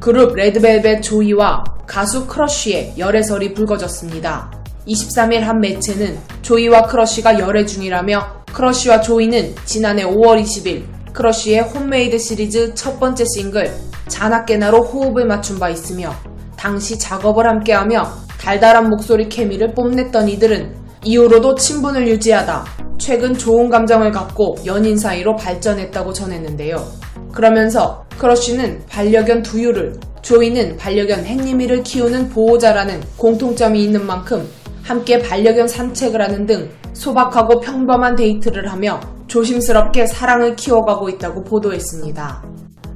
그룹 레드벨벳 조이와 가수 크러쉬의 열애설이 불거졌습니다. 23일 한 매체는 조이와 크러쉬가 열애 중이라며 크러쉬와 조이는 지난해 5월 20일 크러쉬의 홈메이드 시리즈 첫 번째 싱글 자나깨나로 호흡을 맞춘 바 있으며 당시 작업을 함께하며 달달한 목소리 케미를 뽐냈던 이들은 이후로도 친분을 유지하다 최근 좋은 감정을 갖고 연인 사이로 발전했다고 전했는데요. 그러면서 크러쉬는 반려견 두유를, 조이는 반려견 헨리미를 키우는 보호자라는 공통점이 있는 만큼 함께 반려견 산책을 하는 등 소박하고 평범한 데이트를 하며 조심스럽게 사랑을 키워가고 있다고 보도했습니다.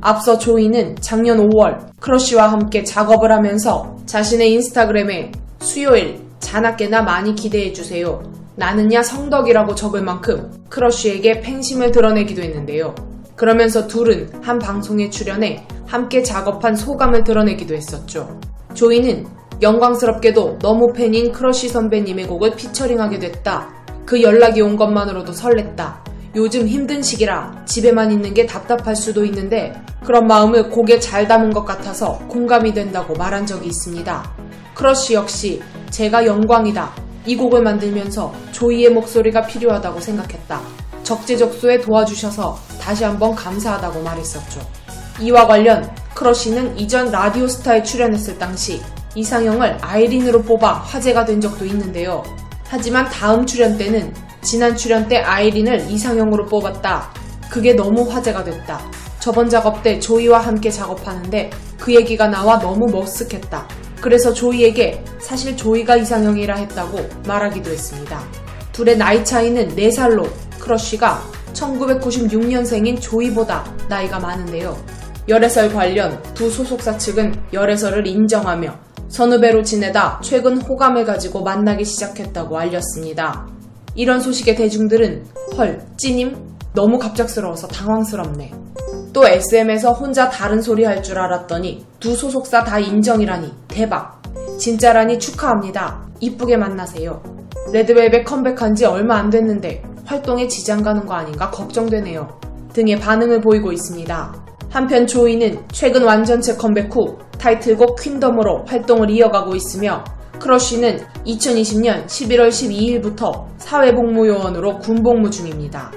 앞서 조이는 작년 5월 크러쉬와 함께 작업을 하면서 자신의 인스타그램에 수요일 자나깨나 많이 기대해주세요. 나는야 성덕이라고 적을 만큼 크러쉬에게 팬심을 드러내기도 했는데요. 그러면서 둘은 한 방송에 출연해 함께 작업한 소감을 드러내기도 했었죠. 조이는 영광스럽게도 너무 팬인 크러쉬 선배님의 곡을 피처링하게 됐다. 그 연락이 온 것만으로도 설렜다. 요즘 힘든 시기라 집에만 있는 게 답답할 수도 있는데 그런 마음을 곡에 잘 담은 것 같아서 공감이 된다고 말한 적이 있습니다. 크러쉬 역시 제가 영광이다. 이 곡을 만들면서 조이의 목소리가 필요하다고 생각했다. 적재적소에 도와주셔서 다시 한번 감사하다고 말했었죠. 이와 관련 크러쉬는 이전 라디오스타에 출연했을 당시 이상형을 아이린으로 뽑아 화제가 된 적도 있는데요. 하지만 다음 출연 때는 지난 출연 때 아이린을 이상형으로 뽑았다. 그게 너무 화제가 됐다. 저번 작업 때 조이와 함께 작업하는데 그 얘기가 나와 너무 머쓱했다. 그래서 조이에게 사실 조이가 이상형이라 했다고 말하기도 했습니다. 둘의 나이 차이는 4살로 크러쉬가 1996년생인 조이보다 나이가 많은데요. 열애설 관련 두 소속사 측은 열애설을 인정하며 선후배로 지내다 최근 호감을 가지고 만나기 시작했다고 알렸습니다. 이런 소식에 대중들은 헐, 찌님? 너무 갑작스러워서 당황스럽네. 또 SM에서 혼자 다른 소리 할 줄 알았더니 두 소속사 다 인정이라니 대박. 진짜라니 축하합니다. 이쁘게 만나세요. 레드벨벳 컴백한 지 얼마 안 됐는데 활동에 지장 가는 거 아닌가 걱정되네요. 등의 반응을 보이고 있습니다. 한편 조이는 최근 완전체 컴백 후 타이틀곡 퀸덤으로 활동을 이어가고 있으며 크러쉬는 2020년 11월 12일부터 사회복무요원으로 군복무 중입니다.